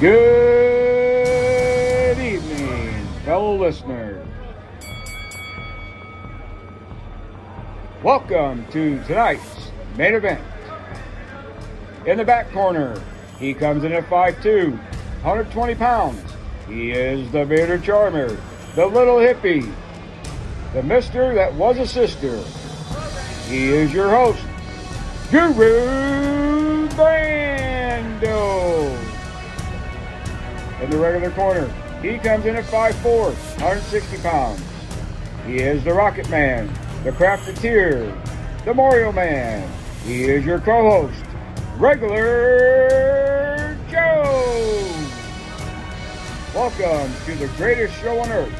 Good evening, fellow listeners. Welcome to tonight's main event. In the back corner, he comes in at 5'2, 120 pounds. He is the bearded charmer, the little hippie, the mister that was a sister. He is your host, Guru Brando. In the regular corner, he comes in at 5'4", 160 pounds. He is the Rocket Man, the Crafteteer, the Mario Man. He is your co-host, Regular Joe. Welcome to the greatest show on earth.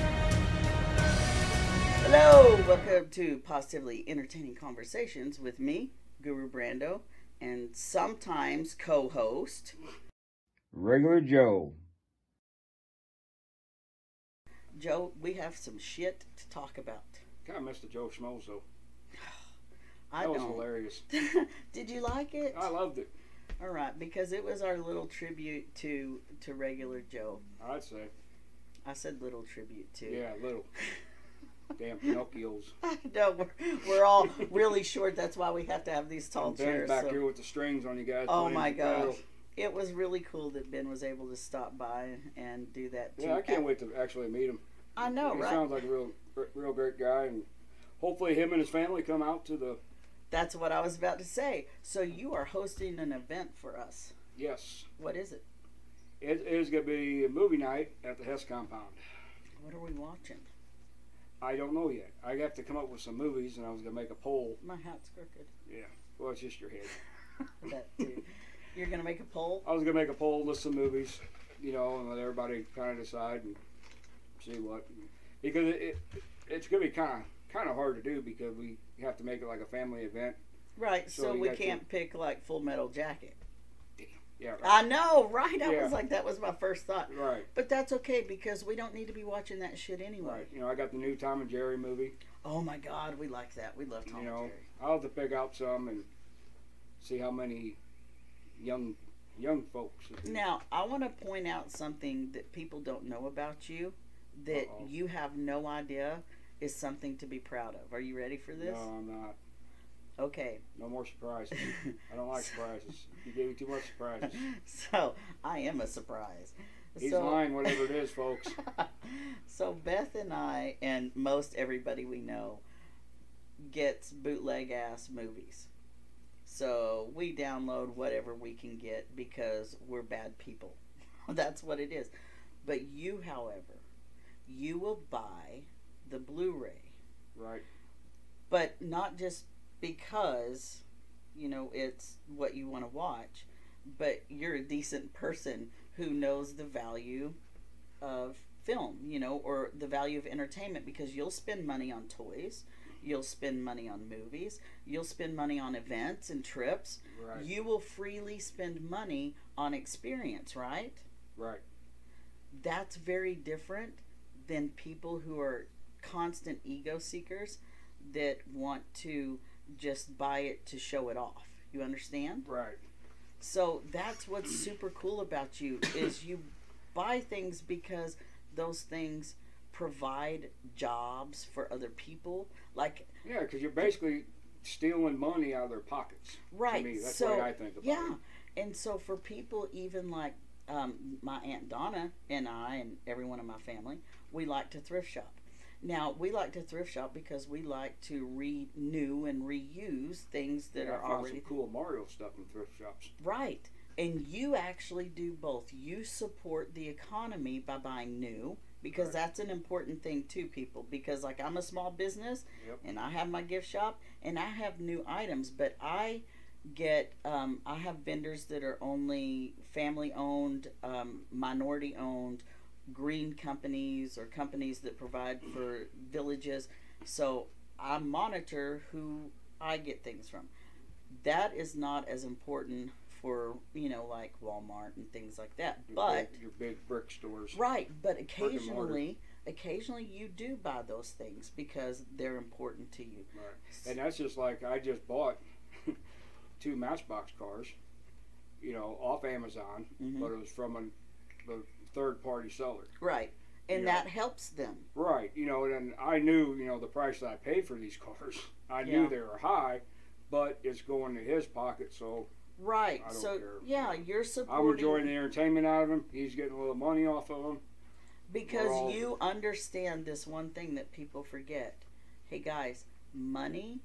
Hello, welcome to Positively Entertaining Conversations with me, Guru Brando, and sometimes co-host Regular Joe. Joe. We have some shit to talk about. Kind of missed the Joe Schmoes though. I That was don't. hilarious. Did you like it? I loved it. All right, because it was our little tribute to to regular Joe. I'd say. I said little tribute to. Yeah, little. Damn Pinocchios. I know we're, we're all really short. That's why we have to have these tall chairs. back so- here with the strings on you guys. Oh my gosh. It was really cool that Ben was able to stop by and do that too. Yeah, I can't wait to actually meet him. I know, he right? sounds like a real, real great guy, and hopefully him and his family come out to the. That's what I was about to say. So you are hosting an event for us. Yes, What is it? it is going to be a movie night at the Hess compound. What are we watching? I don't know yet. I have to come up with some movies, and I was going to make a poll. My hat's crooked. Yeah. Well, it's just your head. that too. You're gonna make a poll. I was gonna make a poll, list some movies, you know, and let everybody kind of decide and see what. Because it, it it's gonna be kind of kind of hard to do because we have to make it like a family event. Right. So, So we can't pick like Full Metal Jacket. Yeah. Right. I know, right? I Yeah. was like, that was my first thought. right. But that's okay because we don't need to be watching that shit anyway. Right. You know, I got the new Tom and Jerry movie. Oh my God, we like that. We love Tom You know, and Jerry. I'll have to pick out some and see how many young young folks. Now, I want to point out something that people don't know about you that Uh-oh. you have no idea is something to be proud of. Are you ready for this? No, I'm not. Okay. No more surprises. I don't like surprises. You gave me too much surprises. so, I am a surprise. He's so, lying, whatever it is, folks. so, Beth and I, and most everybody we know, gets bootleg ass movies. So, we download whatever we can get because we're bad people. That's what it is. But you, however, you will buy the Blu ray. Right. But not just because, you know, it's what you want to watch, but you're a decent person who knows the value of film, you know, or the value of entertainment because you'll spend money on toys, you'll spend money on movies, you'll spend money on events and trips. Right. You will freely spend money on experience, right? Right. That's very different than people who are constant ego seekers that want to just buy it to show it off. You understand? Right. So that's what's super cool about you is you buy things because those things provide jobs for other people. Like Yeah, because you're basically stealing money out of their pockets. right. Me, that's so the way I think about yeah. it. And so for people even like um, my aunt Donna and I and everyone in my family, we like to thrift shop. Now we like to thrift shop because we like to renew and reuse things that Yeah, are already some cool Mario stuff in thrift shops. Right. And you actually do both. You support the economy by buying new because Right. that's an important thing too, people. Because like I'm a small business Yep. and I have my gift shop and I have new items, but I get um, I have vendors that are only family owned, um, minority owned, green companies or companies that provide for villages. So I monitor who I get things from. That is not as important for you know like Walmart and things like that. Your But big, your big brick stores. right, but occasionally, occasionally you do buy those things because they're important to you. Right. And that's just like I just bought two Matchbox cars, you know, off Amazon, Mhm. but it was from a third party seller. Right. And Yeah. that helps them. Right. You know, and I knew, you know, the price that I paid for these cars. I Yeah. knew they were high, but it's going to his pocket, so Right. So care. yeah, you're supporting I'm enjoying the entertainment out of him. He's getting a little money off of him. because all- you understand this one thing that people forget. Hey guys, money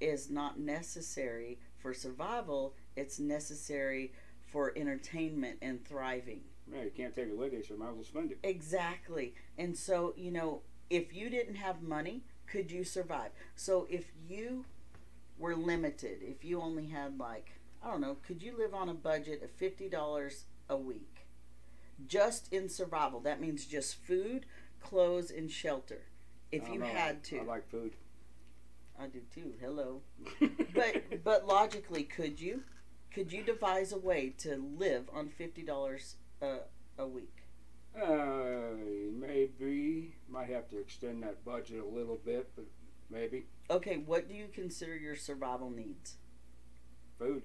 is not necessary for survival. It's necessary for entertainment and thriving. Man, you can't take it with you, so might as well spend it. Exactly. And so, you know, if you didn't have money, could you survive? So if you were limited, if you only had like, I don't know, could you live on a budget of $50 a week? Just in survival. That means just food, clothes, and shelter. If you know. had to. I like food. I do too. Hello. But but logically, could you? Could you devise a way to live on $50 a, a week? uh, maybe might have to extend that budget a little bit, but maybe Okay, what do you consider your survival needs? food.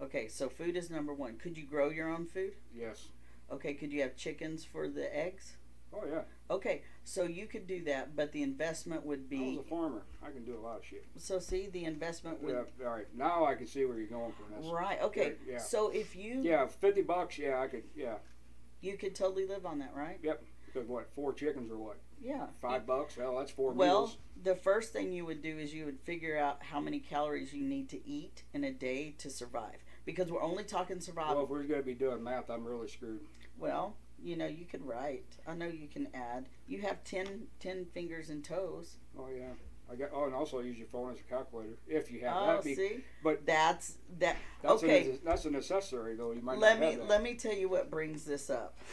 Okay, so food is number one. Could you grow your own food? Yes. Okay, could you have chickens for the eggs? Oh yeah. Okay, so you could do that, but the investment would be. I was a farmer. I can do a lot of shit. so. See, the investment would Yeah. All right. Now I can see where you're going from this. right. Okay, Yeah. so if you Yeah, fifty bucks. Yeah, I could. Yeah, you could totally live on that, right? Yep. Because what? Four chickens or what? Yeah. Five bucks. Hell, that's four Well, meals. the first thing you would do is you would figure out how many calories you need to eat in a day to survive, because we're only talking survival. Well, if we're gonna be doing math, I'm really screwed. Well, you know, you could write. I know you can add. You have 10, 10 fingers and toes. Oh yeah. I got. Oh, and also use your phone as a calculator if you have oh, that. Be, see, but that's that. that's okay, a, that's a necessary though. You might let not me have that. let me tell you what brings this up.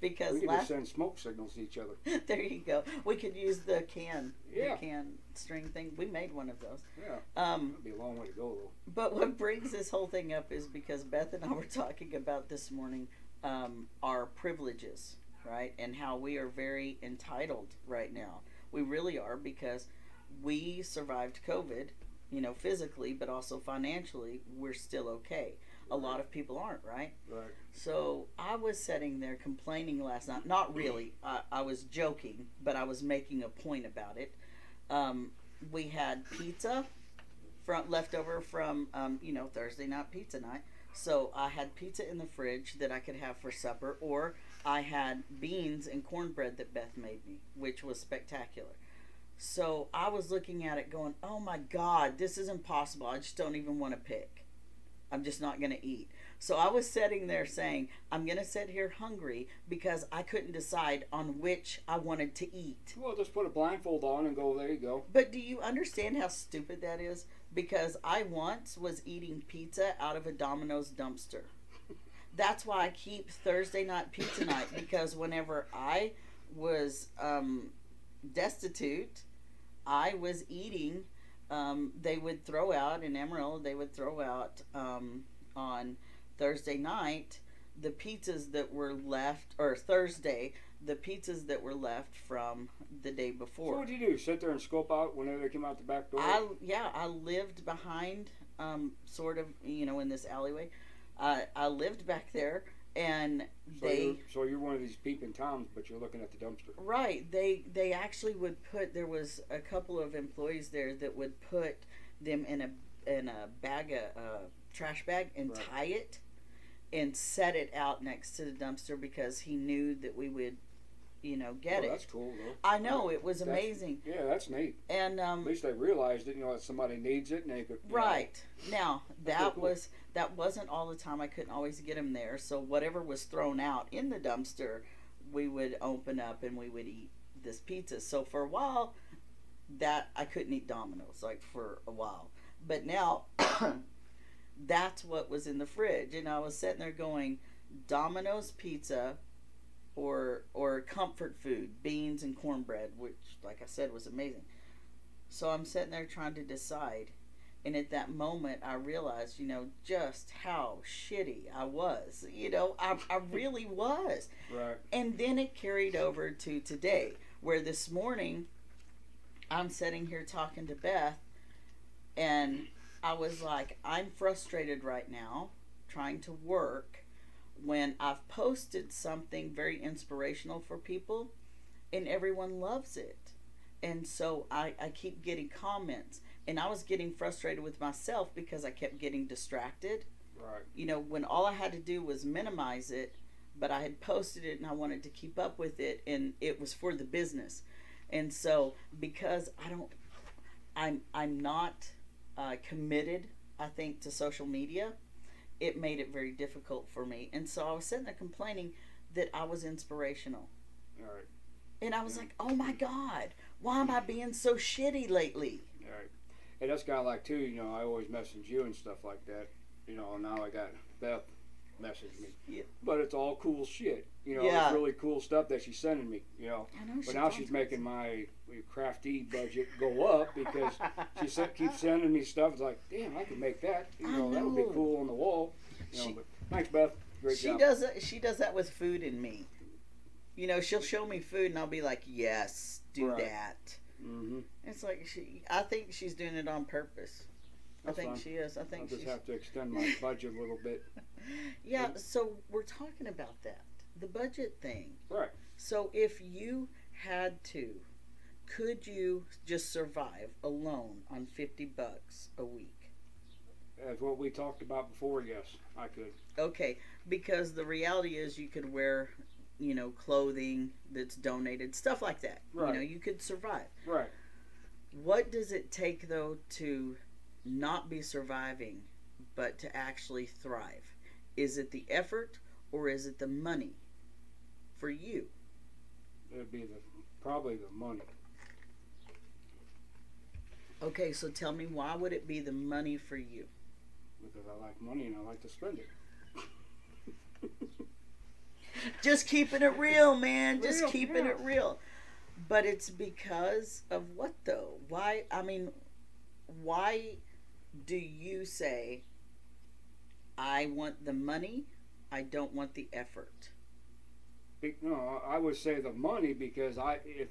because we can last send smoke signals to each other. there you go. We could use the can, Yeah. the can string thing. We made one of those. Yeah. Um, That'd be a long way to go though. But what brings this whole thing up is because Beth and I were talking about this morning um, our privileges, right? And how we are very entitled right now. We really are because we survived COVID, you know, physically, but also financially, we're still okay. A lot of people aren't, right? Right. So I was sitting there complaining last night. Not really. I, I was joking, but I was making a point about it. Um, we had pizza from leftover from um, you know Thursday night pizza night. So I had pizza in the fridge that I could have for supper, or I had beans and cornbread that Beth made me, which was spectacular. So I was looking at it going, "Oh my God, this is impossible. I just don't even want to pick. I'm just not going to eat." So I was sitting there saying, I'm going to sit here hungry because I couldn't decide on which I wanted to eat. Well, just put a blindfold on and go. There you go. But do you understand how stupid that is? Because I once was eating pizza out of a Domino's dumpster. That's why I keep Thursday night pizza night because whenever I was um, destitute, I was eating. Um, they would throw out in Emerald. They would throw out um, on Thursday night the pizzas that were left, or Thursday the pizzas that were left from the day So before. what'd you do? Sit there and scope out whenever they came out the back door? I yeah, I lived behind, um, sort of, you know, in this alleyway. Uh, I lived back there, and so, they you're, so you're one of these peeping toms, but you're looking at the dumpster. right they they actually would put. There was a couple of employees there that would put them in a in a bag a uh, trash bag and Right. tie it, and set it out next to the dumpster because he knew that we would, you know, get oh, it. That's cool though. I know it was That's- amazing, Yeah, that's neat. and um, At least they realized it. You know that somebody needs it, and they could. you know, Right. Now that cool. was that wasn't all the time. I couldn't always get them there. So whatever was thrown out in the dumpster, we would open up and we would eat this pizza. So for a while, that I couldn't eat Domino's like for a while. But now, that's what was in the fridge, and I was sitting there going, Domino's pizza. Or, or comfort food, beans and cornbread, which, like I said, was amazing. So I'm sitting there trying to decide. And at that moment, I realized, you know, just how shitty I was. You know, I, I really was. Right. And then it carried over to today, where this morning I'm sitting here talking to Beth, and I was like, I'm frustrated right now trying to work when I've posted something very inspirational for people and everyone loves it. And so I, I keep getting comments. And I was getting frustrated with myself because I kept getting distracted. Right. You know, when all I had to do was minimize it, but I had posted it and I wanted to keep up with it, and it was for the business. And so because I don't, I'm I'm not uh, committed, I think, to social media. It made it very difficult for me, and so I was sitting there complaining that I was inspirational. All right. And I was like, oh my God, why am I being so shitty lately? All right. And that's kind of like too. You know, I always message you and stuff like that. You know, now I got Beth message me. Yeah. But it's all cool shit. You know, Yeah. it's really cool stuff that she's sending me. You know. I know But she now she's making my crafty budget go up because she se- keeps sending me stuff. It's like, damn, I could make that. You I know, that would be cool on the wall. You know, She- but thanks, Beth. Great she job. does that. She does that with food and me. You know, she'll show me food and I'll be like, "Yes, do Right. that." Mm-hmm. It's like she. I think she's doing it on purpose. That's I think fine. she is. I think I'll just she's. have to extend my budget a little bit. Yeah. So we're talking about that, the budget thing. Right. So if you had to, could you just survive alone on fifty bucks a week? As what we talked about before, yes, I could. Okay, because the reality is you could wear, you know, clothing that's donated, stuff like that. Right. You know, you could survive. Right. What does it take though to not be surviving, but to actually thrive? Is it the effort or is it the money for you? It'd be the probably the money. Okay, so tell me why would it be the money for you? because I like money and I like to spend it. Just keeping it real, man. Just Real, keeping yeah. it real. But it's because of what though? Why? I mean, why do you say, I want the money, I don't want the effort? No, I would say the money because I if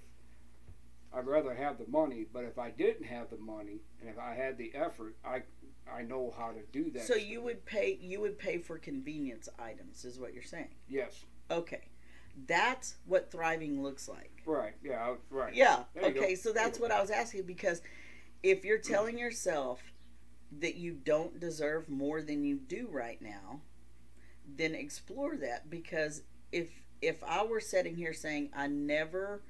I'd rather have the money, but if I didn't have the money and if I had the effort, I I know how to do that. So you would pay you would pay for convenience items is what you're saying. yes, Okay. That's what thriving looks like. right, yeah, right. Yeah. There Okay, so that's what I was asking because if you're telling yourself that you don't deserve more than you do right now, then explore that because if if I were sitting here saying I never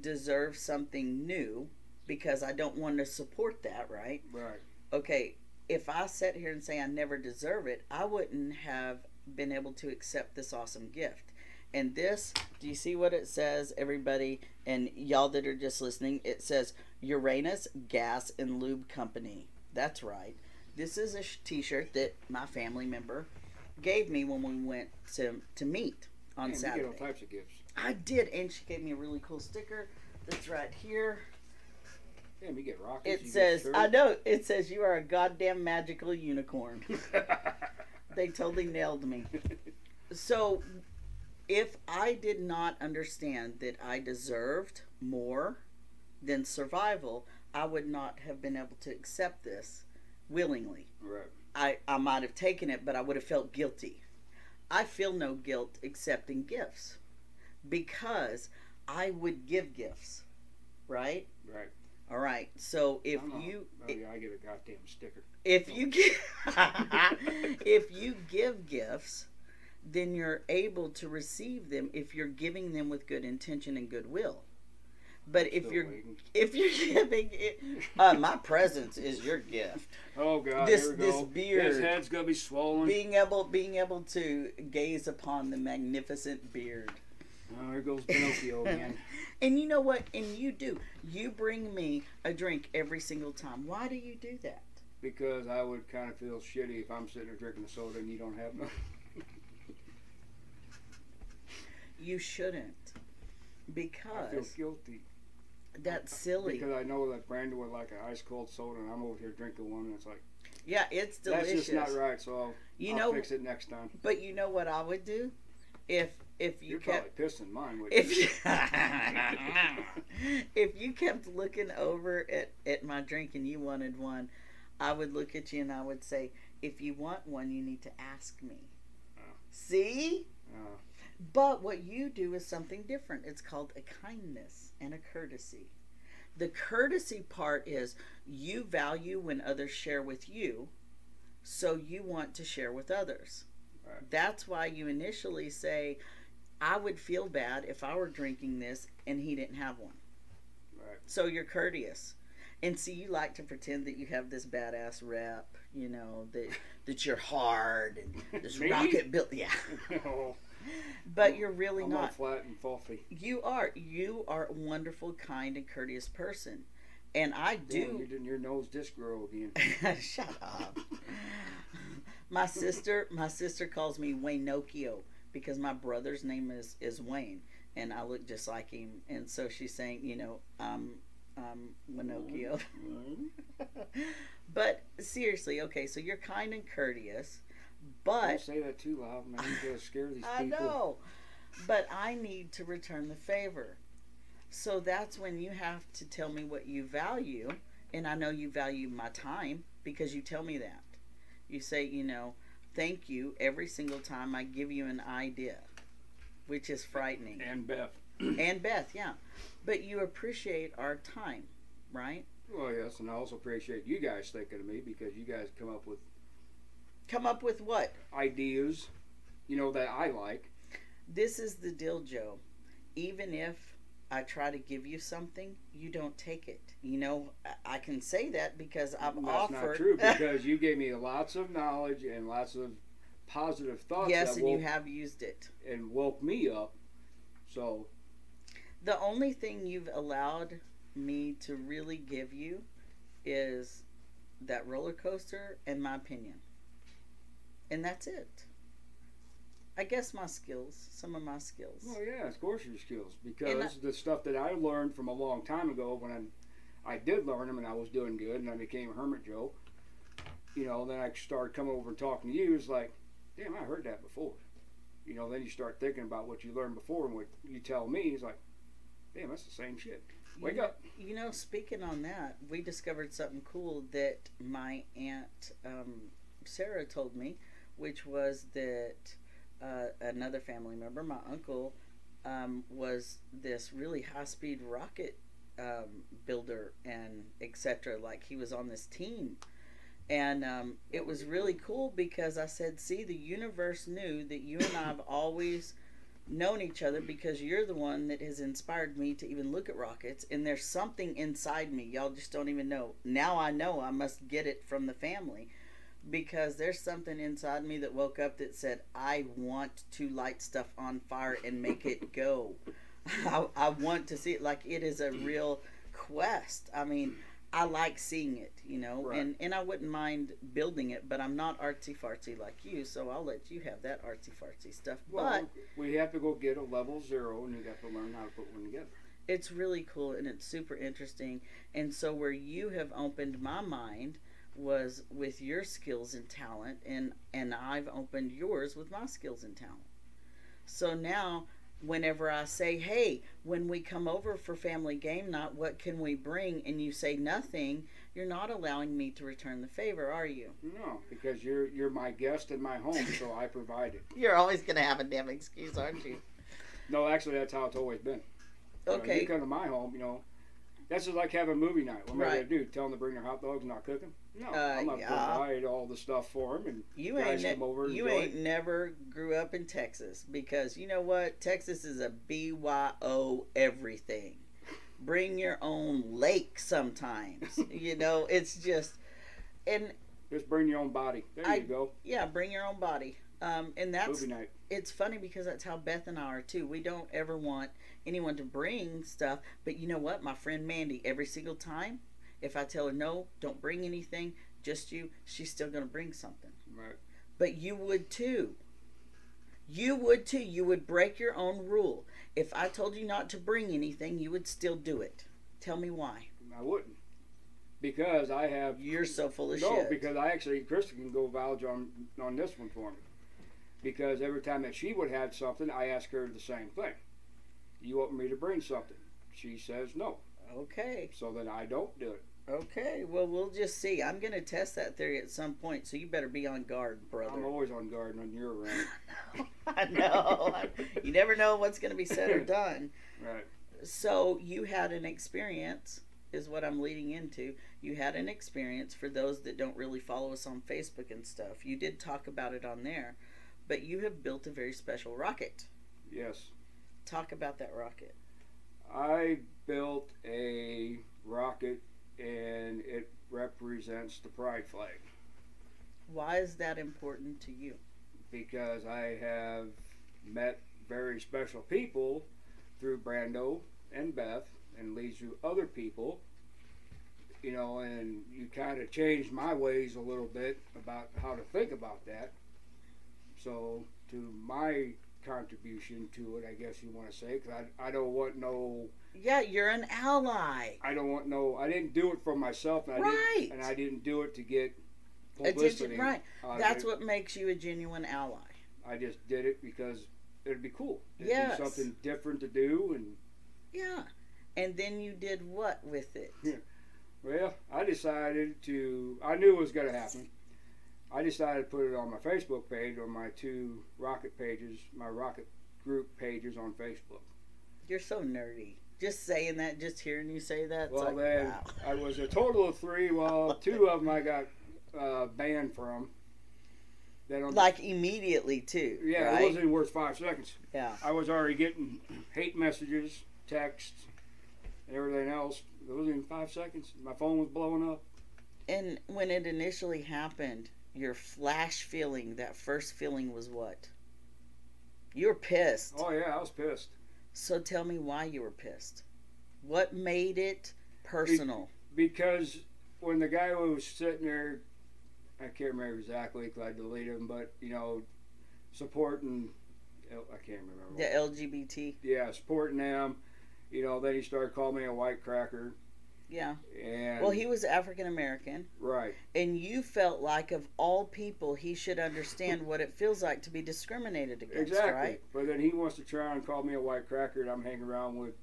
deserve something new because I don't want to support that, right? Right. Okay, if I sat here and say I never deserve it, I wouldn't have been able to accept this awesome gift. And this, do you see what it says, everybody? And y'all that are just listening, it says Uranus Gas and Lube Company. That's right. This is a t shirt that my family member gave me when we went to, to meet on Man, you Saturday. get all types of gifts. I did, and she gave me a really cool sticker that's right here. Damn, you get rockets. It you says. I know, it says, You are a goddamn magical unicorn. they totally nailed me. So, if I did not understand that I deserved more than survival, I would not have been able to accept this willingly. right. I, I might have taken it, but I would have felt guilty. I feel no guilt accepting gifts because I would give gifts, right? Right. All right. So if I'm you oh, yeah, I get a goddamn sticker. if you give if you give gifts, then you're able to receive them if you're giving them with good intention and goodwill. But if you're waiting. if you're giving it, uh, my presence is your gift. Oh god, this- here we this go. beard- His head's gonna be swollen. Being able being able to gaze upon the magnificent beard. Oh, here goes Pinocchio again. And you know what? And you do. You bring me a drink every single time. Why do you do that? Because I would kind of feel shitty if I'm sitting there drinking a soda and you don't have none. You shouldn't. Because. I feel guilty. that's silly. Because I know that Brandon would like an ice cold soda and I'm over here drinking one and it's like Yeah, it's delicious. that's just not right. So I'll, You I'll know, fix it next time. but you know what I would do if if you You're kept pissing mine. If you, if you kept looking over at at my drink and you wanted one, I would look at you and I would say, if you want one, you need to ask me. Oh. See? Uh, But what you do is something different. It's called a kindness and a courtesy. The courtesy part is you value when others share with you, so you want to share with others. Right. That's why you initially say, I would feel bad if I were drinking this and he didn't have one. right. So you're courteous. And see, you like to pretend that you have this badass rep, you know, that that you're hard and this rocket built. Yeah, Oh, but you're really I'm not. flat and fluffy. You are. You are a wonderful, kind, and courteous person. And I Damn, do. you're doing your nose disc grow again. Shut up. my sister, my sister calls me Wayne Nokio because my brother's name is is Wayne, and I look just like him. And so she's saying, you know, um, um, Winocchio. but seriously, okay, so you're kind and courteous, Don't but say that too loud, man. You're gonna scare these I people. know. But I need to return the favor. So that's when you have to tell me what you value. And I know you value my time because you tell me that. You say, you know, thank you every single time I give you an idea, which is frightening. And Beth. And Beth, yeah. But you appreciate our time, right? Well, yes, and I also appreciate you guys thinking of me because you guys come up with Come up with what? ideas, you know, that I like. This is the deal, Joe. Even if I try to give you something, you don't take it. You know, I- can say that because I've That's offered. not true because you gave me lots of knowledge and lots of positive thoughts yes, and you have used it. and woke me up. So The only thing you've allowed me to really give you is that roller coaster and my opinion. And that's it. I guess my skills, some of my skills. Well, yeah, of course your skills because I- the stuff that I learned from a long time ago when I, I did learn them and I was doing good and I became Hermit Joe. You know, then I started coming over and talking to you. It's like, damn, I heard that before. You know, then you start thinking about what you learned before and what you tell me. It's like, damn, that's the same shit. Wake you know, up. You know, speaking on that, we discovered something cool that my aunt um, Sarah told me, which was that uh, another family member, my uncle, um, was this really high speed rocket um, builder and etc. Like he was on this team. And um, it was really cool because I said, see, the universe knew that you and I have always known each other because you're the one that has inspired me to even look at rockets and there's something inside me y'all just don't even know now i know i must get it from the family because there's something inside me that woke up that said i want to light stuff on fire and make it go I, I want to see it like it is a mm. real quest i mean i like seeing it you know Right. and and i wouldn't mind building it but i'm not artsy fartsy like you so i'll let you have that artsy fartsy stuff Well, but we have to go get a level zero and you got to learn how to put one together. it's really cool and it's super interesting. And so where you have opened my mind was with your skills and talent and and I've opened yours with my skills and talent. So now whenever I say, "Hey, when we come over for family game night, what can we bring?" and you say nothing, you're not allowing me to return the favor, are you? No, because you're you're my guest in my home, so I provide it. You're always going to have a damn excuse, aren't you? No, actually, that's how it's always been. You know, Okay. you come to my home, you know. That's just like having a movie night. What am I gonna do? Tell them to bring their hot dogs and not cook them? No, Uh, I'm gonna yeah. provide all the stuff for them, and You ain't over and you ain't never grew up in Texas because you know what? Texas is a BYO everything. Bring your own lake sometimes. you know, it's just and just bring your own body. There I- you go. yeah, bring your own body. Um, and that's movie night. it's funny because that's how Beth and I are too. We don't ever want anyone to bring stuff, but you know what? My friend Mandy, every single time, if I tell her no, don't bring anything, just you, she's still gonna bring something. Right. But you would too. You would too. You would break your own rule. If I told you not to bring anything, you would still do it. Tell me why. I wouldn't. Because I have You're so full of no, shit. because I actually Krista can go vouch on on this one for me. Because every time that she would have something, I ask her the same thing. You want me to bring something? She says no. okay. So then I don't do it. Okay, well, we'll just see. I'm going to test that theory at some point, so you better be on guard, brother. I'm always on guard when you're around. I know. you never know what's going to be said or done. Right. So, you had an experience, is what I'm leading into. You had an experience for those that don't really follow us on Facebook and stuff. You did talk about it on there, but you have built a very special rocket. Yes. Talk about that rocket. I built a rocket and it represents the pride flag Why is that important to you? because I have met very special people through Brando and Beth and leads to other people. You know, and you kind of changed my ways a little bit about how to think about that. So, to my contribution to it, I guess you want to say, because I, I don't want no Yeah, you're an ally. I don't want no. I didn't do it for myself, and I Right. didn't, and I didn't do it to get publicity. Attention, right. Uh, That's what makes you a genuine ally. I just did it because it'd be cool. It'd Yes. be something different to do, and Yeah. And then you did what with it? Yeah. well, I decided to. I knew it was going to happen. I decided to put it on my Facebook page or my two rocket pages, my rocket group pages on Facebook. You're so nerdy. Just saying that, just hearing you say that. Well, like, then wow. I was a total of three. Well, two of them I got uh, banned from. Like immediately too. Yeah, right? it wasn't even worth five seconds. Yeah. I was already getting hate messages, texts, and everything else. It wasn't even five seconds. My phone was blowing up. And when it initially happened, your flash feeling, that first feeling was what? You were pissed. Oh yeah, I was pissed So tell me why you were pissed. What made it personal? because when the guy was sitting there, I can't remember exactly because I deleted him, but you know, supporting, I can't remember. The LGBT. yeah, supporting them. You know, then he started calling me a white cracker, Yeah. and Well, he was African American. right, and you felt like of all people he should understand what it feels like to be discriminated against Exactly. right But then he wants to try and call me a white cracker, and I'm hanging around with,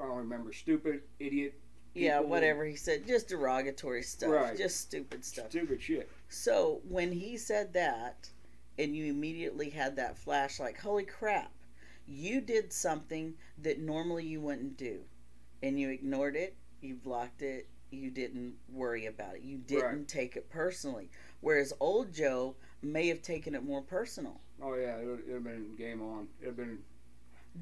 I don't remember, stupid, idiot, yeah whatever he said just derogatory stuff Right. just stupid stuff stupid shit. so when he said that and you immediately had that flash like holy crap you did something that normally you wouldn't do and you ignored it you blocked it you didn't worry about it you didn't Right. take it personally whereas old joe may have taken it more personal Oh yeah, it would have been game on. It'd been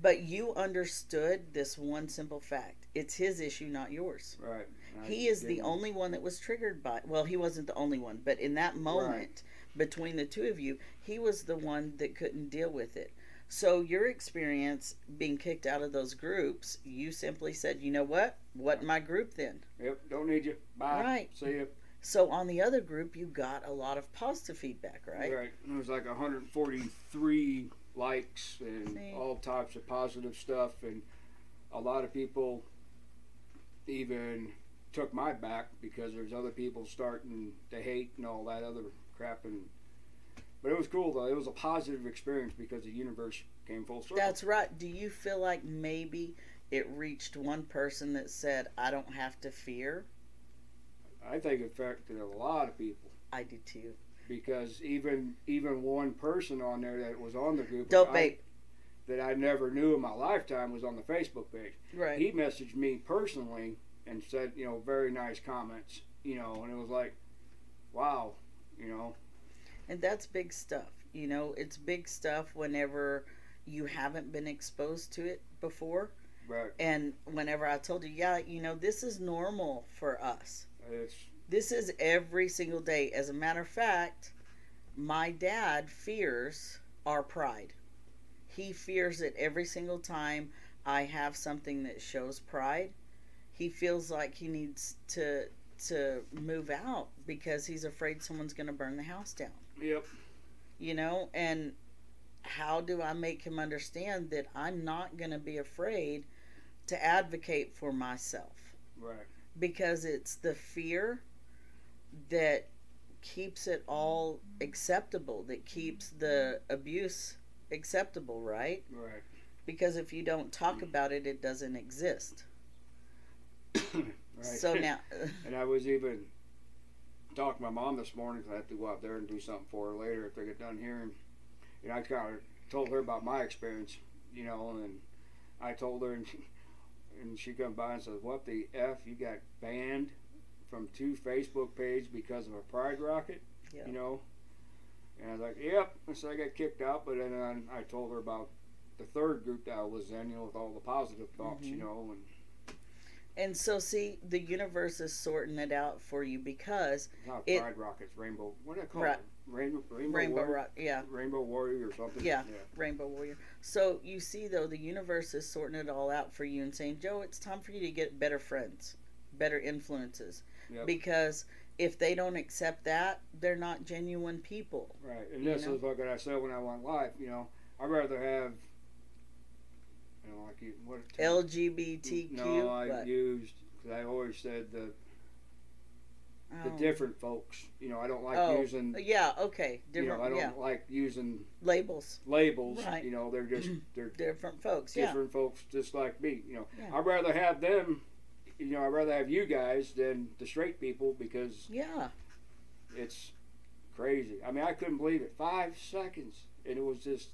But you understood this one simple fact. It's his issue, not yours. right. I He is the didn't- only one that was triggered by well, he wasn't the only one, but in that moment between the two of you, he was the one that couldn't deal with it. So your experience being kicked out of those groups, you simply said, "You know what? What my group then?" Yep, don't need you. Bye. Right. See you. So on the other group, you got a lot of positive feedback, right? Right. It was like 143 likes and See. all types of positive stuff, and a lot of people even took my back because there's other people starting to hate and all that other crap and. But it was cool though. It was a positive experience because the universe came full circle. That's right. Do you feel like maybe it reached one person that said, "I don't have to fear"? I think it affected a lot of people. I do too. because even even one person on there that was on the group Dope I- that I never knew in my lifetime was on the Facebook page. Right. He messaged me personally and said, you know, very nice comments, you know, and it was like, wow, you know, And that's big stuff. You know, it's big stuff whenever you haven't been exposed to it before. but And whenever I told you, yeah, you know, this is normal for us. it's This is every single day. As a matter of fact, my dad fears our pride. He fears it every single time I have something that shows pride. He feels like he needs to to move out because he's afraid someone's going to burn the house down. Yep, you know and how do i make him understand that i'm not going to be afraid to advocate for myself? Right, because it's the fear that keeps it all acceptable that keeps the abuse acceptable right? Right. because if you don't talk mm. about it it doesn't exist. Right. So now, And I was even talking to my mom this morning 'cause I have to go out there and do something for her later if they get done here. And you know, I kind of told her about my experience, you know, and I told her, and she, and she come by and says, "What the f? You got banned from two Facebook pages because of a pride rocket?" Yeah. You know. And I was like, "Yep." And so I got kicked out, but then I, I told her about the third group that I was in, you know, with all the positive thoughts, you Mhm. know, and and so see, the universe is sorting it out for you because not It- pride rockets, rainbow. What do I call Right. it? Rainbow, rainbow, Rainbow warrior? Rock, yeah, Rainbow Warrior or something. Yeah. Rainbow Warrior. So you see, though, the universe is sorting it all out for you and saying, Joe, it's time for you to get better friends, better influences. Yep. Because if they don't accept that, they're not genuine people. Right. And this know? is what I said when I went live. You know, I'd rather have. You know, like you, what? LGBTQ. No, I but, used because I always said the the oh. different folks. You know, I don't like Oh, using. Uh, yeah, okay. You know, I don't yeah. like using Labels. labels. Right. You know, they're just they're Different folks, yeah. different folks just like me. You know, Yeah. I'd rather have them. You know, I'd rather have you guys than the straight people because Yeah. it's crazy. I mean, I couldn't believe it. Five seconds, and it was just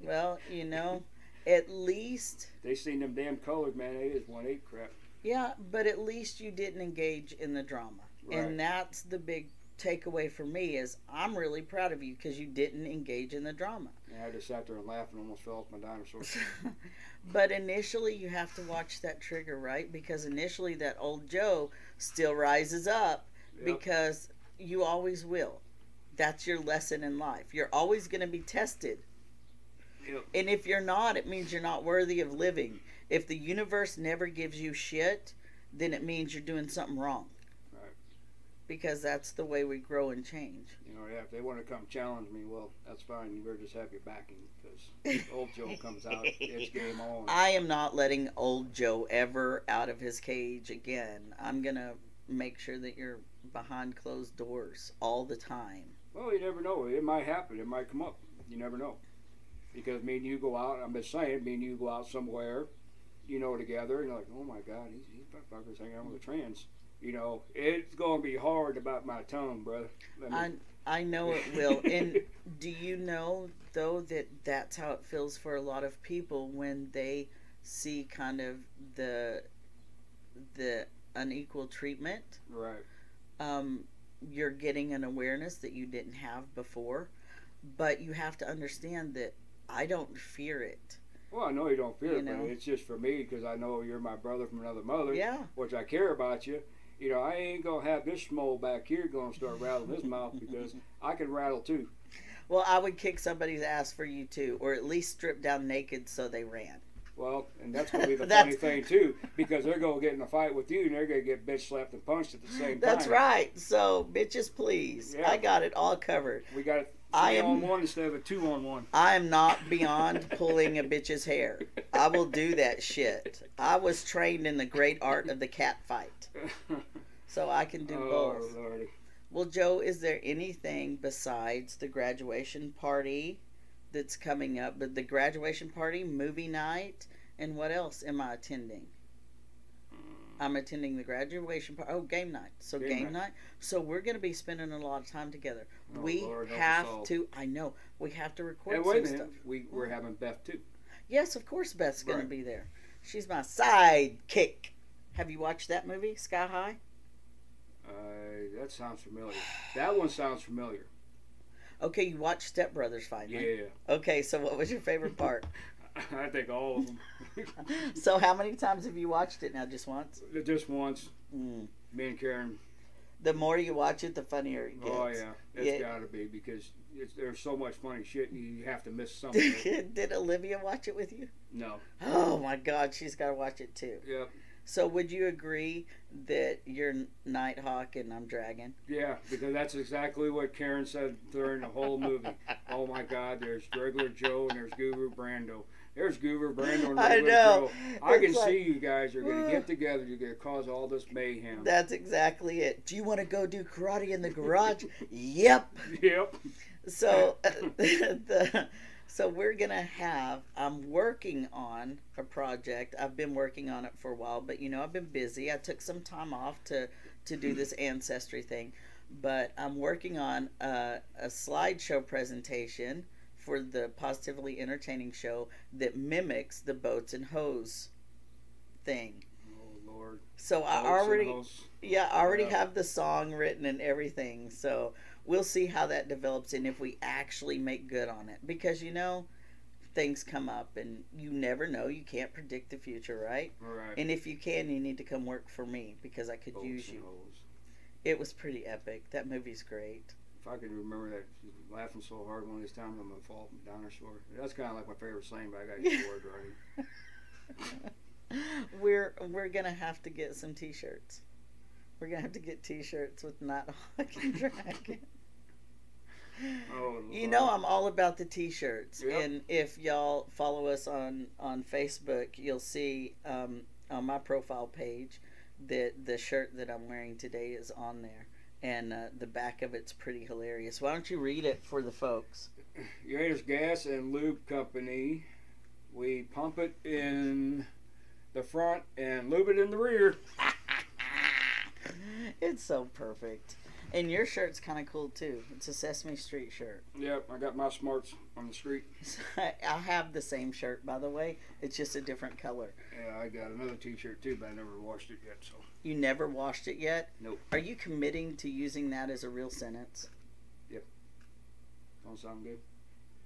Well, you know, at least, they seen them damn colors, man. They just want eight crap. yeah, but at least you didn't engage in the drama. Right. And that's the big takeaway for me is I'm really proud of you because you didn't engage in the drama. Yeah, I just sat there and laughed and almost fell off my dinosaur. but initially you have to watch that trigger, right? Because initially that old Joe still rises up Yep. because you always will. That's your lesson in life. You're always going to be tested. Yep. And if you're not, it means you're not worthy of living. If the universe never gives you shit, then it means you're doing something wrong. Right. Because that's the way we grow and change. You know, yeah, if they want to come challenge me, well, that's fine. You better just have your backing because old Joe comes out, it's game on. I am not letting old Joe ever out of his cage again. I'm going to make sure that you're behind closed doors all the time. Well, you never know. It might happen. It might come up. You never know. Because me and you go out, I'm just saying, me and you go out somewhere, you know, together, and you're like, oh my God, these, these motherfuckers hanging out with a trans. You know, it's going to be hard about my tongue, brother. Me- I I know it will. And do you know though that that's how it feels for a lot of people when they see kind of the the unequal treatment? right. Um, you're getting an awareness that you didn't have before, but you have to understand that I don't fear it. Well, I know you don't fear You it, know. but it's just for me because I know you're my brother from another mother, Yeah, which I care about you. You know, I ain't gonna have this small back here gonna start rattling his mouth because I can rattle too. well, I would kick somebody's ass for you too, or at least strip down naked so they ran. Well, and that's gonna be the funny thing too, because they're gonna get in a fight with you, and they're gonna get bitch slapped and punched at the same time. That's right. So, bitches, please. Yeah. I got it all covered. We got it I am- on one instead of a two on one. I am not beyond pulling a bitch's hair. I will do that shit. I was trained in the great art of the cat fight, so I can do oh both. lordy. Well, Joe, is there anything besides the graduation party that's coming up? But the graduation party, movie night, and what else am I attending? I'm attending the graduation party. Oh, game night. So Game game, night. night. So we're going to be spending a lot of time together. Oh, we Lord, have to. I know we have to record And wait some minute, stuff. we we're having Beth too. Yes, of course Beth's going Right. to be there. She's my sidekick. Have you watched that movie, Sky High? Uh, that sounds familiar. That one sounds familiar. Okay, you watched Step Brothers finally. Yeah, Okay, so what was your favorite part? I think all of them. so how many times have you watched it now? Just once? Just once, Mm. me and Karen. The more you watch it, the funnier it gets. Oh yeah, it's Yeah. got to be because it's, there's so much funny shit. You have to miss something. Did Olivia watch it with you? no. Oh my God, she's got to watch it too. Yep. So would you agree that you're Nighthawk and I'm Dragon? Yeah, because that's exactly what Karen said during the whole movie. Oh my God, there's regular Joe and there's Guru Brando. There's Guru Brandon. I know. Joe. I can like- see you guys are going to get together. You're going to cause all this mayhem. That's exactly it. Do you want to go do karate in the garage? yep. yep. So uh, the So we're gonna have. I'm working on a project. I've been working on it for a while, but you know I've been busy. I took some time off to to do this ancestry thing, but I'm working on a, a slideshow presentation for the positively entertaining show that mimics the boats and hose thing. Oh Lord. So I Boats already yeah, I already Yeah. have the song written and everything. So we'll see how that develops and if we actually make good on it. Because you know, things come up and you never know. You can't predict the future, right? Right. And if you can, you need to come work for me because I could Boats use you. It was pretty epic. That movie's great. If I could remember that, laughing so hard one of these times, I'm gonna fall down or sore. That's kind of like my favorite saying, but I got to get the word right. we're we're gonna have to get some t-shirts. We're gonna have to get t-shirts with not Hawking Dragon. Oh, You know I'm all about the t-shirts, Yep. and if y'all follow us on on Facebook, you'll see um, on my profile page that the shirt that I'm wearing today is on there, and uh, the back of it's pretty hilarious. Why don't you read it for the folks? Uranus Gas and Lube Company. We pump it in the front and lube it in the rear. it's so perfect, and your shirt's kind of cool too. It's a Sesame Street shirt. Yep, I got my smarts on the street. I have the same shirt, by the way. It's just a different color. Yeah, I got another T-shirt too, but I never washed it yet. So You never washed it yet? Nope. Are you committing to using that as a real sentence? Yep. Don't sound good.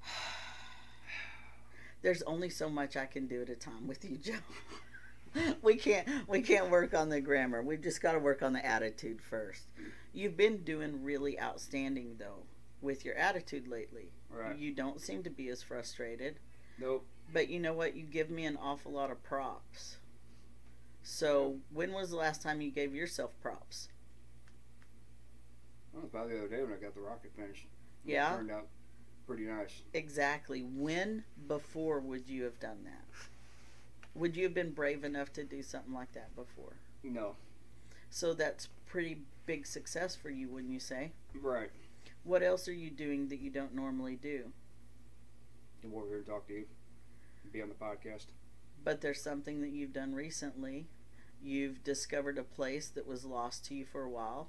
There's only so much I can do at a time with you, Joe. we can't we can't work on the grammar. We've just got to work on the attitude first. You've been doing really outstanding though with your attitude lately. Right. You don't seem to be as frustrated. Nope. But you know what? You give me an awful lot of props. So, when was the last time you gave yourself props? Well, about the other day when I got the rocket finished. It Yeah? turned out pretty nice. Exactly. When before would you have done that? Would you have been brave enough to do something like that before? No. So that's pretty big success for you, wouldn't you say? Right. What else are you doing that you don't normally do? Come over here and talk to you. Be on the podcast. But there's something that you've done recently. You've discovered a place that was lost to you for a while.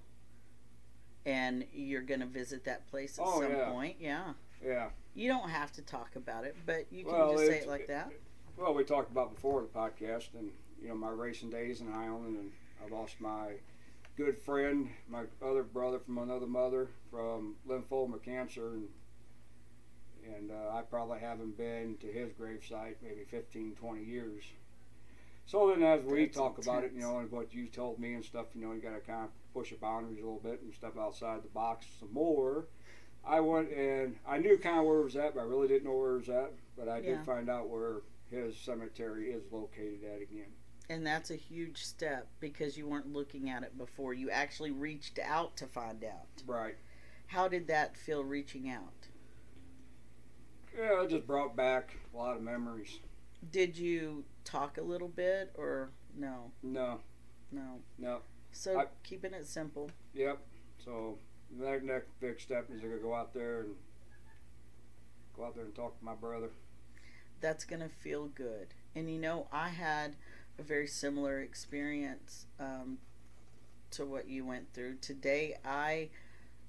And you're going to visit that place at Oh, some yeah. point. Yeah. Yeah. You don't have to talk about it, but you can Well, just say it like that. Well, we talked about before the podcast, and you know my racing days in Highland, and I lost my good friend, my other brother from another mother, from lymphoma cancer, and and uh, I probably haven't been to his gravesite maybe 15, 20 years. So then, as we That's talk about it, you know, and what you told me and stuff, you know, you got to kind of push the boundaries a little bit and step outside the box some more. I went and I knew kind of where it was at, but I really didn't know where it was at. But I Yeah. did find out where his cemetery is located at again. And that's a huge step because you weren't looking at it before. You actually reached out to find out. Right. How did that feel reaching out? Yeah, it just brought back a lot of memories. Did you talk a little bit or no? No, No. no. So I- keeping it simple. Yep. So the next, big step is going to go out there and go out there and talk to my brother. That's going to feel good. And you know, I had a very similar experience um, to what you went through. Today, I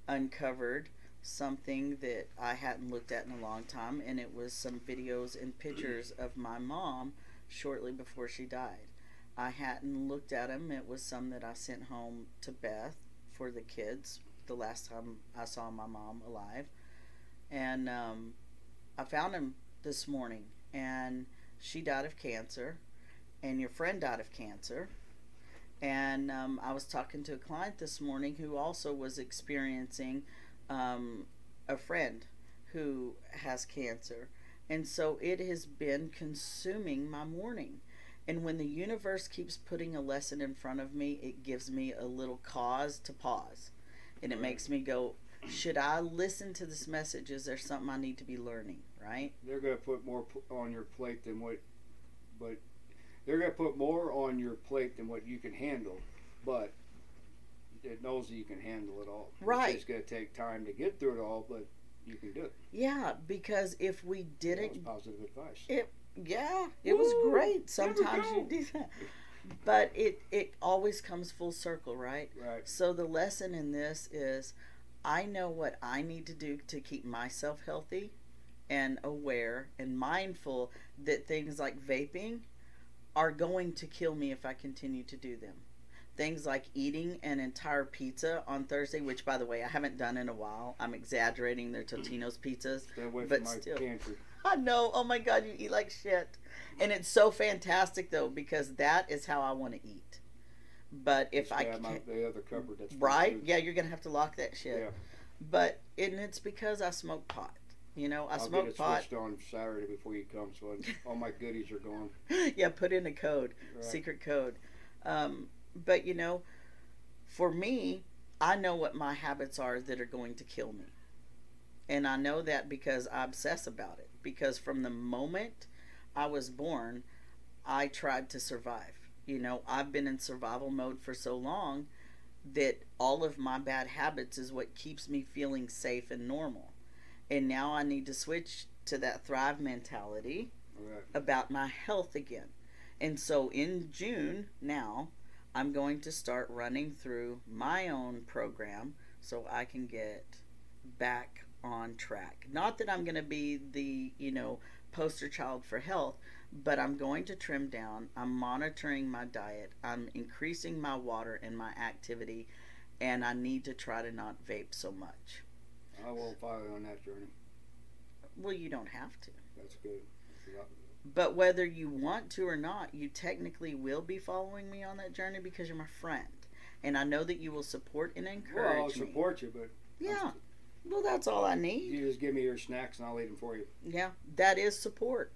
uncovered something that I hadn't looked at in a long time, and it was some videos and pictures of my mom shortly before she died. I hadn't looked at them. It was some that I sent home to Beth for the kids the last time I saw my mom alive. And um, I found them this morning, and she died of cancer, and your friend died of cancer. And um, I was talking to a client this morning who also was experiencing um, a friend who has cancer. And so it has been consuming my morning. And when the universe keeps putting a lesson in front of me, it gives me a little cause to pause. And it makes me go, should I listen to this message? Is there something I need to be learning? Right? They're going to put more on your plate than what, but they're going to put more on your plate than what you can handle. But it knows that you can handle it all. Right. It's going to take time to get through it all, but you can do it. Yeah, because if we didn't was positive advice. It yeah, it was great. Sometimes you do that. But it it always comes full circle, right? Right. So the lesson in this is I know what I need to do to keep myself healthy and aware and mindful that things like vaping are going to kill me if I continue to do them. Things like eating an entire pizza on Thursday, which by the way I haven't done in a while. I'm exaggerating They're Totino's pizzas. But still. pantry. I know. Oh my God, you eat like shit. And it's so fantastic though because that is how I want to eat. But if I have my, can't, the other cupboard that's right? Yeah, you're gonna have to lock that shit. Yeah. But and it's because I smoke pot. You know, I I'll get smoke it pot. switched on Saturday before you come, so I- all my goodies are gone. yeah, put in a code, Right. secret code. Um, but you know, for me, I know what my habits are that are going to kill me. And I know that because I obsess about it. Because from the moment I was born, I tried to survive. You know, I've been in survival mode for so long that all of my bad habits is what keeps me feeling safe and normal. And now I need to switch to that thrive mentality Right. about my health again. And so in June now, I'm going to start running through my own program so I can get back on track. Not that I'm going to be the, you know, poster child for health, but I'm going to trim down. I'm monitoring my diet. I'm increasing my water and my activity and I need to try to not vape so much. I won't follow you on that journey. Well, you don't have to. That's good. But whether you want to or not, you technically will be following me on that journey because you're my friend. And I know that you will support and encourage. Well, I'll me. support you, but Yeah. Well, that's all I need. you just give me your snacks and I'll eat them for you. Yeah. That is support.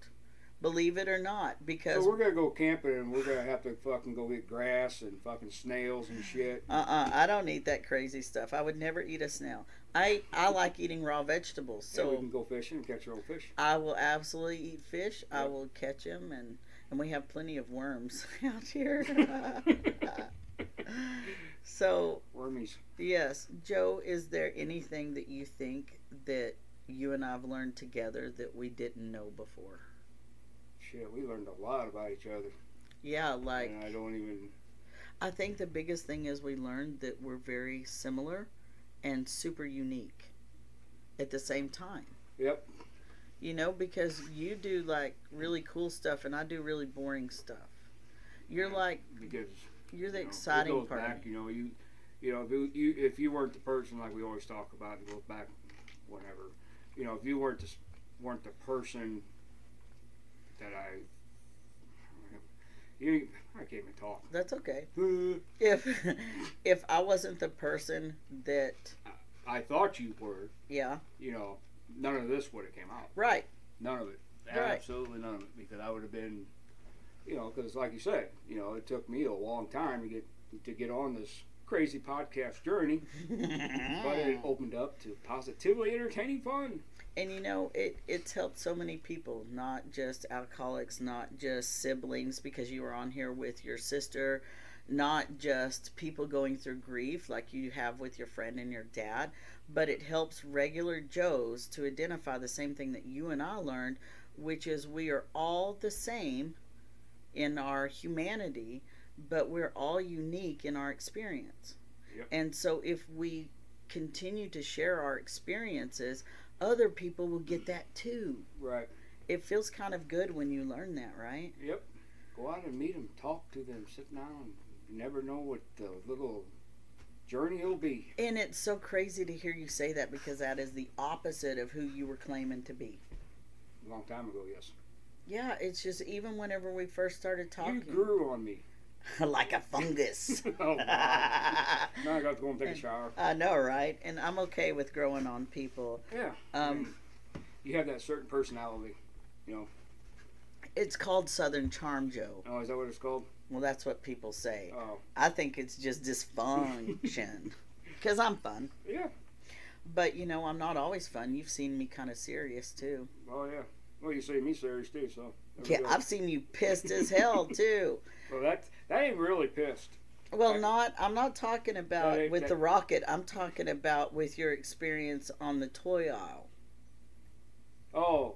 Believe it or not. Because So we're gonna go camping and we're gonna have to fucking go get grass and fucking snails and shit. uh-uh, I don't eat that crazy stuff. I would never eat a snail. I I like eating raw vegetables. So we can go fishing and catch our own fish. I will absolutely eat fish. I will catch them and and we have plenty of worms out here. so Wormies. Yes, Joe, is there anything that you think that you and I've learned together that we didn't know before? Shit, we learned a lot about each other. Yeah, like and I don't even. I think the biggest thing is we learned that we're very similar and super unique at the same time. Yep. You know, because you do like really cool stuff and I do really boring stuff. You're like Because you're the you know, exciting it part. back. You know, you, you know, if you, you if you weren't the person like we always talk about, it goes back, whatever. You know, if you weren't the weren't the person that I. You, I can't even talk. That's okay. If if I wasn't the person that I thought you were. yeah, You know, none of this would have came out. right. None of it. Right. Absolutely none of it. Because I would have been, you know, because like you said, you know, it took me a long time to get to get on this crazy podcast journey, but it opened up to positively entertaining fun. And you know it it's helped so many people not just alcoholics not just siblings because you were on here with your sister not just people going through grief like you have with your friend and your dad but it helps regular joes to identify the same thing that you and i learned which is we are all the same in our humanity but we're all unique in our experience Yep. and so if we continue to share our experiences other people will get that too. Right. It feels kind of good when you learn that, right? Yep. Go out and meet them, talk to them, sit down. You never know what the little journey will be. And it's so crazy to hear you say that because that is the opposite of who you were claiming to be. A long time ago, yes. Yeah, it's just even whenever we first started talking, You grew on me. like a fungus. oh, I Now I got to go and take a shower. I know, right? And I'm okay with growing on people. Yeah. Um, you have that certain personality. You know. It's called Southern Charm, Joe. Oh, is that what it's called? Well, that's what people say. Oh, I think it's just dysfunction because I'm fun. yeah. But you know, I'm not always fun. You've seen me kind of serious too. Oh, yeah. Well, you see me serious too, so. Yeah. I've seen you pissed as hell too. Well, that that ain't really pissed. Well, not. I'm not talking about with the rocket. I'm talking about with your experience on the toy aisle. Oh,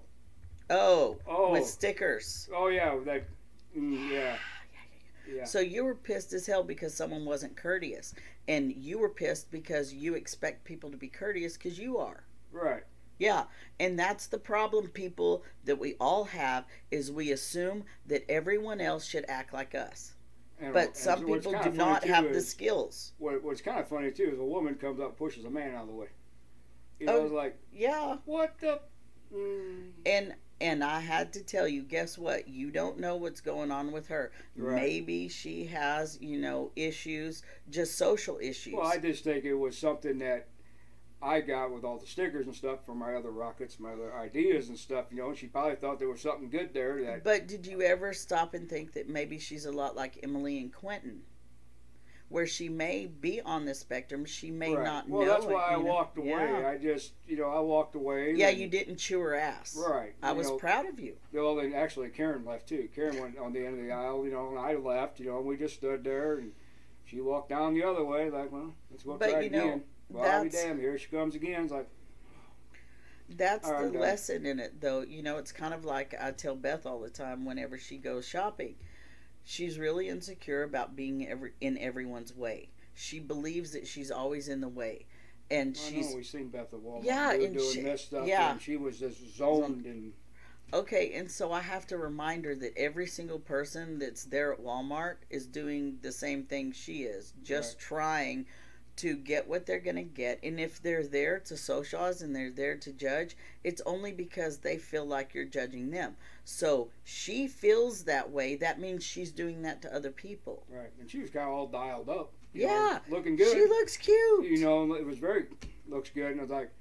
Oh, oh, with stickers. oh yeah, that. Mm, yeah, yeah. So you were pissed as hell because someone wasn't courteous, and you were pissed because you expect people to be courteous because you are. Right. Yeah, and that's the problem, people, that we all have is we assume that everyone else should act like us, And, but some people do not have the skills. What, what's kind of funny too is a woman comes up, pushes a man out of the way. You know, Oh. it's like Yeah, what the. Mm, and and I had to tell you, guess what? You don't know what's going on with her. Right. Maybe she has, you know, issues, just social issues. well, I just think it was something that I got with all the stickers and stuff for my other rockets, my other ideas and stuff. You know, and she probably thought there was something good there that. But did you ever stop and think that maybe she's a lot like Emily and Quentin? Where she may be on the spectrum, she may Right. not well, know. that's it, why I know? walked away. Yeah, I just, you know, I walked away. yeah and- you didn't chew her ass. Right. I was know, proud of you. Well, then actually Karen left too. Karen went on the end of the aisle, you know, and I left, you know, and we just stood there and she walked down the other way, like, well, let's go But, try you know, again. Well, I'll be damned, here she comes again. It's like, That's right, the lesson in it, though. You know, it's kind of like I tell Beth all the time whenever she goes shopping. She's really insecure about being every in everyone's way. She believes that she's always in the way, and I she's know we seen Beth at Walmart. Yeah, we and doing she- this stuff, yeah. and she was just zoned and Okay, and so I have to remind her that every single person that's there at Walmart is doing the same thing she is, just Right. trying to get what they're going to get. And if they're there to socialize and they're there to judge, it's only because they feel like you're judging them. So she feels that way. That means she's doing that to other people. right, and she was kind of all dialed up. Yeah, know, looking good. She looks cute. you know, it was very looks good, and I was like,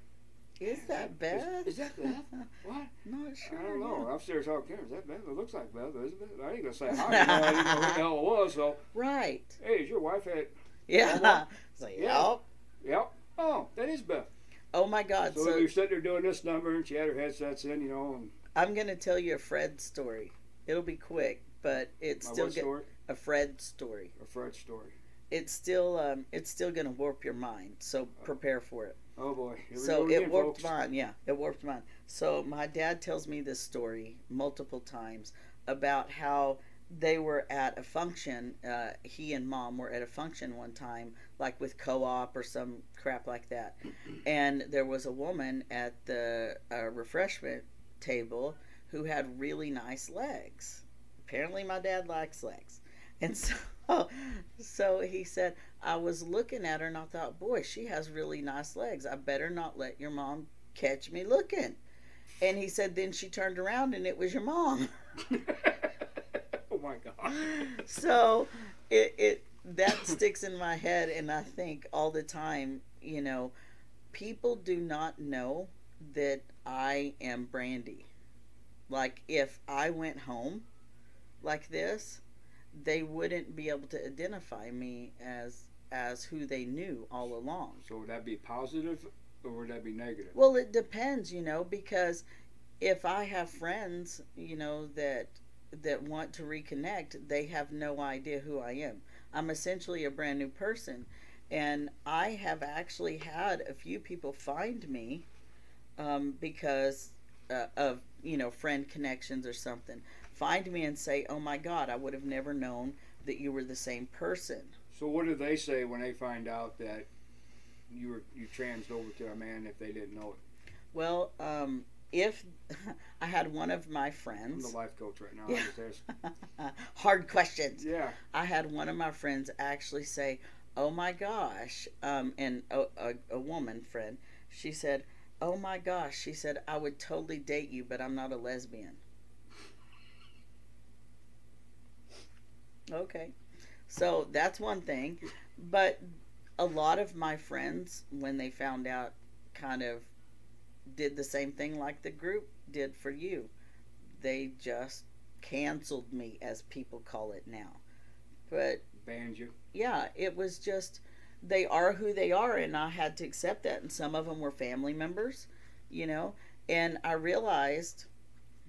is that Beth? Is, is that Beth? What? Not sure. I don't know. yeah. Upstairs talking Karen, is that Beth? It looks like Beth, isn't it? I ain't gonna say hi. I didn't know who the hell it was. So, Right. hey, is your wife at? Yeah. It's like, Yeah. yep. Yep. Oh, that is Beth. Oh my God. So, so we were sitting there doing this number, and she had her headsets in, you know, and I'm gonna tell you a Fred story. It'll be quick, but it's my still get story? a Fred story. A Fred story. It's still um, it's still gonna warp your mind. So prepare for it. Oh boy. Here so it again, warped folks. mine. Yeah, it warped mine. So my dad tells me this story multiple times about how they were at a function. Uh, he and mom were at a function one time, like with co-op or some crap like that, and there was a woman at the uh, refreshment table who had really nice legs. Apparently, my dad likes legs, and so so he said, I was looking at her and I thought, boy, she has really nice legs. I better not let your mom catch me looking. And he said, then she turned around and it was your mom. oh my god. so it, it that sticks in my head and I think all the time, you know, people do not know that I am Brandy. Like if I went home like this, they wouldn't be able to identify me as as who they knew all along. So would that be positive or would that be negative? Well, it depends, you know, because if I have friends, you know, that that want to reconnect, they have no idea who I am. I'm essentially a brand new person, and I have actually had a few people find me um, because uh, of you know friend connections or something. Find me and say, "Oh my God, I would have never known that you were the same person." So what do they say when they find out that you were you transed over to a man if they didn't know it? Well, um, if had one of my friends. I'm the life coach right now. Yeah. I'm just asking. hard questions. Yeah. I had one of my friends actually say, "Oh my gosh," um, and a, a, a woman friend, she said, "Oh my gosh," she said, "I would totally date you, but I'm not a lesbian." Okay, so that's one thing, but a lot of my friends, when they found out, kind of did the same thing like the group did for you. They just canceled me, as people call it now. But Banned you. yeah, it was just they are who they are, and I had to accept that. And some of them were family members, you know. And I realized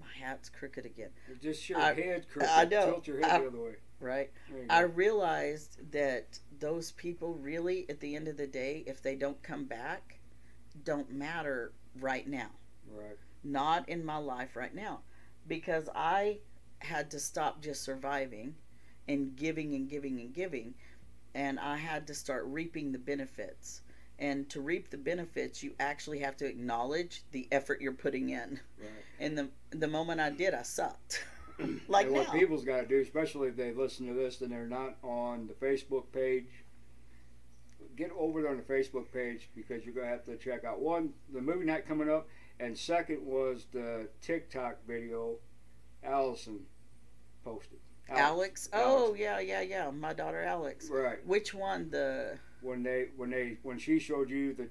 my hat's crooked again, Just your I- head crooked. I know. Tilt your head I- the other way. right? I realized that those people really, at the end of the day, if they don't come back, don't matter right now. right. Not in my life right now because I had to stop just surviving and giving and giving and giving and I had to start reaping the benefits. And to reap the benefits, you actually have to acknowledge the effort you're putting in. Right. And the the moment I did, I sucked. like and what now. people's got to do, especially if they listen to this and they're not on the Facebook page, get over there on the Facebook page because you're gonna have to check out one the movie night coming up, and second was the TikTok video Allison posted. Alex. Oh yeah, yeah, yeah. My daughter Alex. Right. Which one? The When they when they when she showed you the.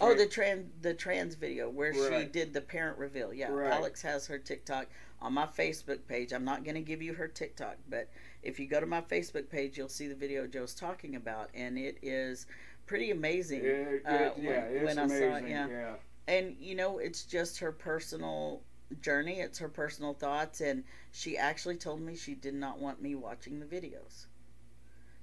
oh the trans the trans video where she did the parent reveal. Yeah, Right. Alex has her TikTok on my Facebook page. I'm not going to give you her TikTok, but if you go to my Facebook page, you'll see the video Joe's talking about, and it is pretty amazing. It, uh, it, when- yeah, it's when I saw it, amazing. yeah. yeah. And you know it's just her personal journey it's her personal thoughts and she actually told me she did not want me watching the videos.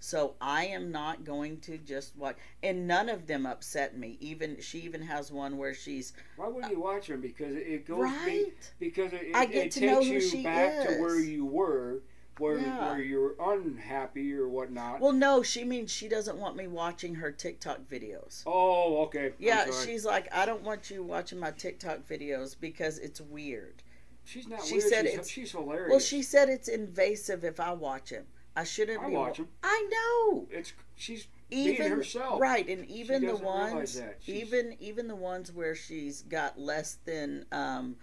So i am not going to just watch and none of them upset me even she even has one where she's Why wouldn't you watch them? Because it, it goes be- right. because it, I get it to takes know who you she back to where you were, where Yeah. where you're unhappy or whatnot. well no she means she doesn't want me watching her tiktok videos oh, okay. Yeah she's like i don't want you watching my tiktok videos because it's weird she's not. she weird. said she's, it's- she's hilarious. well she said it's invasive if i watch him i shouldn't I be watch 'em. i know It's she's even being herself. right and even the ones. Even even the ones where she's got less than um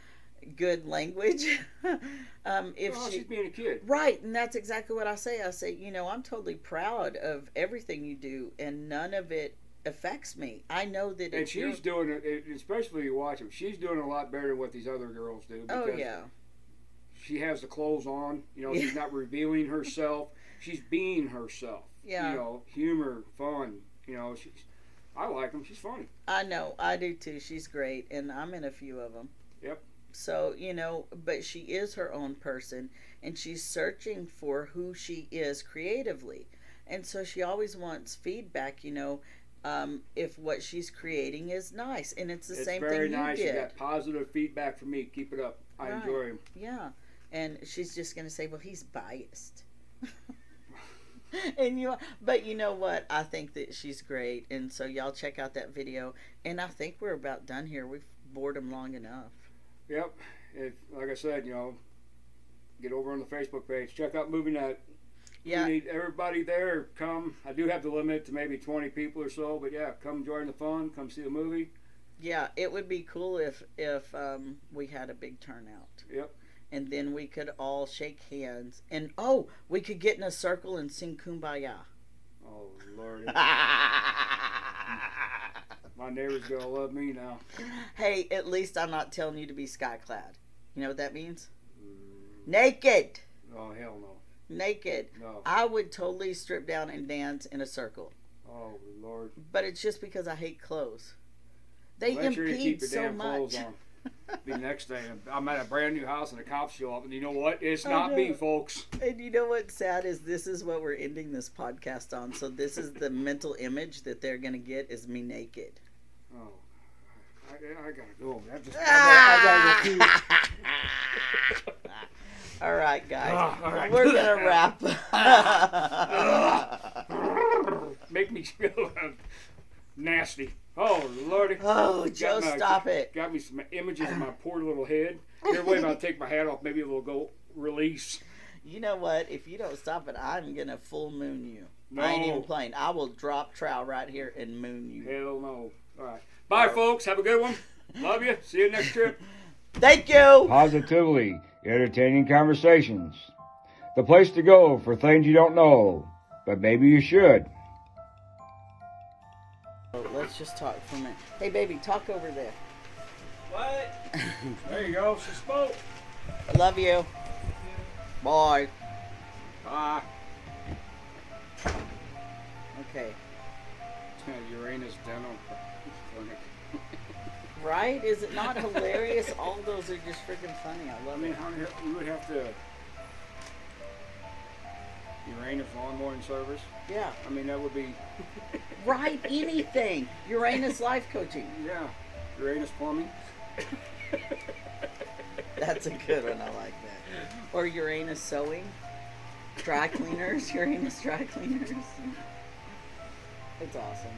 good language um if Well, she she's being a kid. right and that's exactly what i say i say you know i'm totally proud of everything you do and none of it affects me i know that And she's doing it, especially you watch them. She's doing a lot better than what these other girls do. oh yeah She has the clothes on. You know, she's not revealing herself. She's being herself. yeah You know, humor, fun. You know, she's. I like them. She's funny. I know, I do too. She's great, and I'm in a few of them. Yep. So, you know, but she is her own person, and she's searching for who she is creatively. And so she always wants feedback, you know, um, if what she's creating is nice. And it's the it's same very thing you nice. You got positive feedback from me. Keep it up. I Right. enjoy him. Yeah. And she's just going to say, well, he's biased. and you but you know what i think that she's great and so y'all check out that video and i think we're about done here we've bored them long enough Yep. If, like I said, you know, get over on the Facebook page. Check out Movie Night. yeah We need everybody there. Come. I do have the limit to maybe 20 people or so, but yeah, come join the fun. Come see the movie. yeah it would be cool if if um we had a big turnout Yep. and then we could all shake hands and oh we could get in a circle and sing kumbaya Oh, Lord. My neighbor's to love me now. hey at least i'm not telling you to be sky clad you know what that means Mm, naked Oh, hell no. naked No. I would totally strip down and dance in a circle. Oh, Lord. But it's just because I hate clothes. They Make sure you impede so much. Clothes on. Be the next day. I'm at a brand new house and the cops show up, and you know what? It's not me, folks. And you know what's sad is this is what we're ending this podcast on. So this is the mental image that they're gonna get is me naked. Oh, I, I gotta go. I just, I gotta, I gotta go all right, guys, Ah, all right. we're gonna wrap. Make me feel nasty. Oh, Lordy. oh, Joe, my- stop it! Got me some images in my poor little head. Here, wait till I take my hat off. Maybe it'll go release. You know what? If you don't stop it, I'm gonna full moon you. No. I ain't even playing. I will drop trowel right here and moon you. Hell no. All right. Bye, folks. Have a good one. Love you. See you next trip. Thank you. Positively entertaining conversations. The place to go for things you don't know, but maybe you should. Let's just talk for a minute. Hey, baby, talk over there. What? There you go. She spoke. I love you. Bye. Bye. Okay. Uranus Dental Clinic. Right? Is it not hilarious? All those are just freaking funny. I love I mean, it. how you would have to Uranus lawn mowing service. Yeah. I mean, that would be Right? Anything. Uranus life coaching. yeah. Uranus plumbing. That's a good one. I like that. Or Uranus sewing, dry cleaners. Uranus dry cleaners. It's awesome.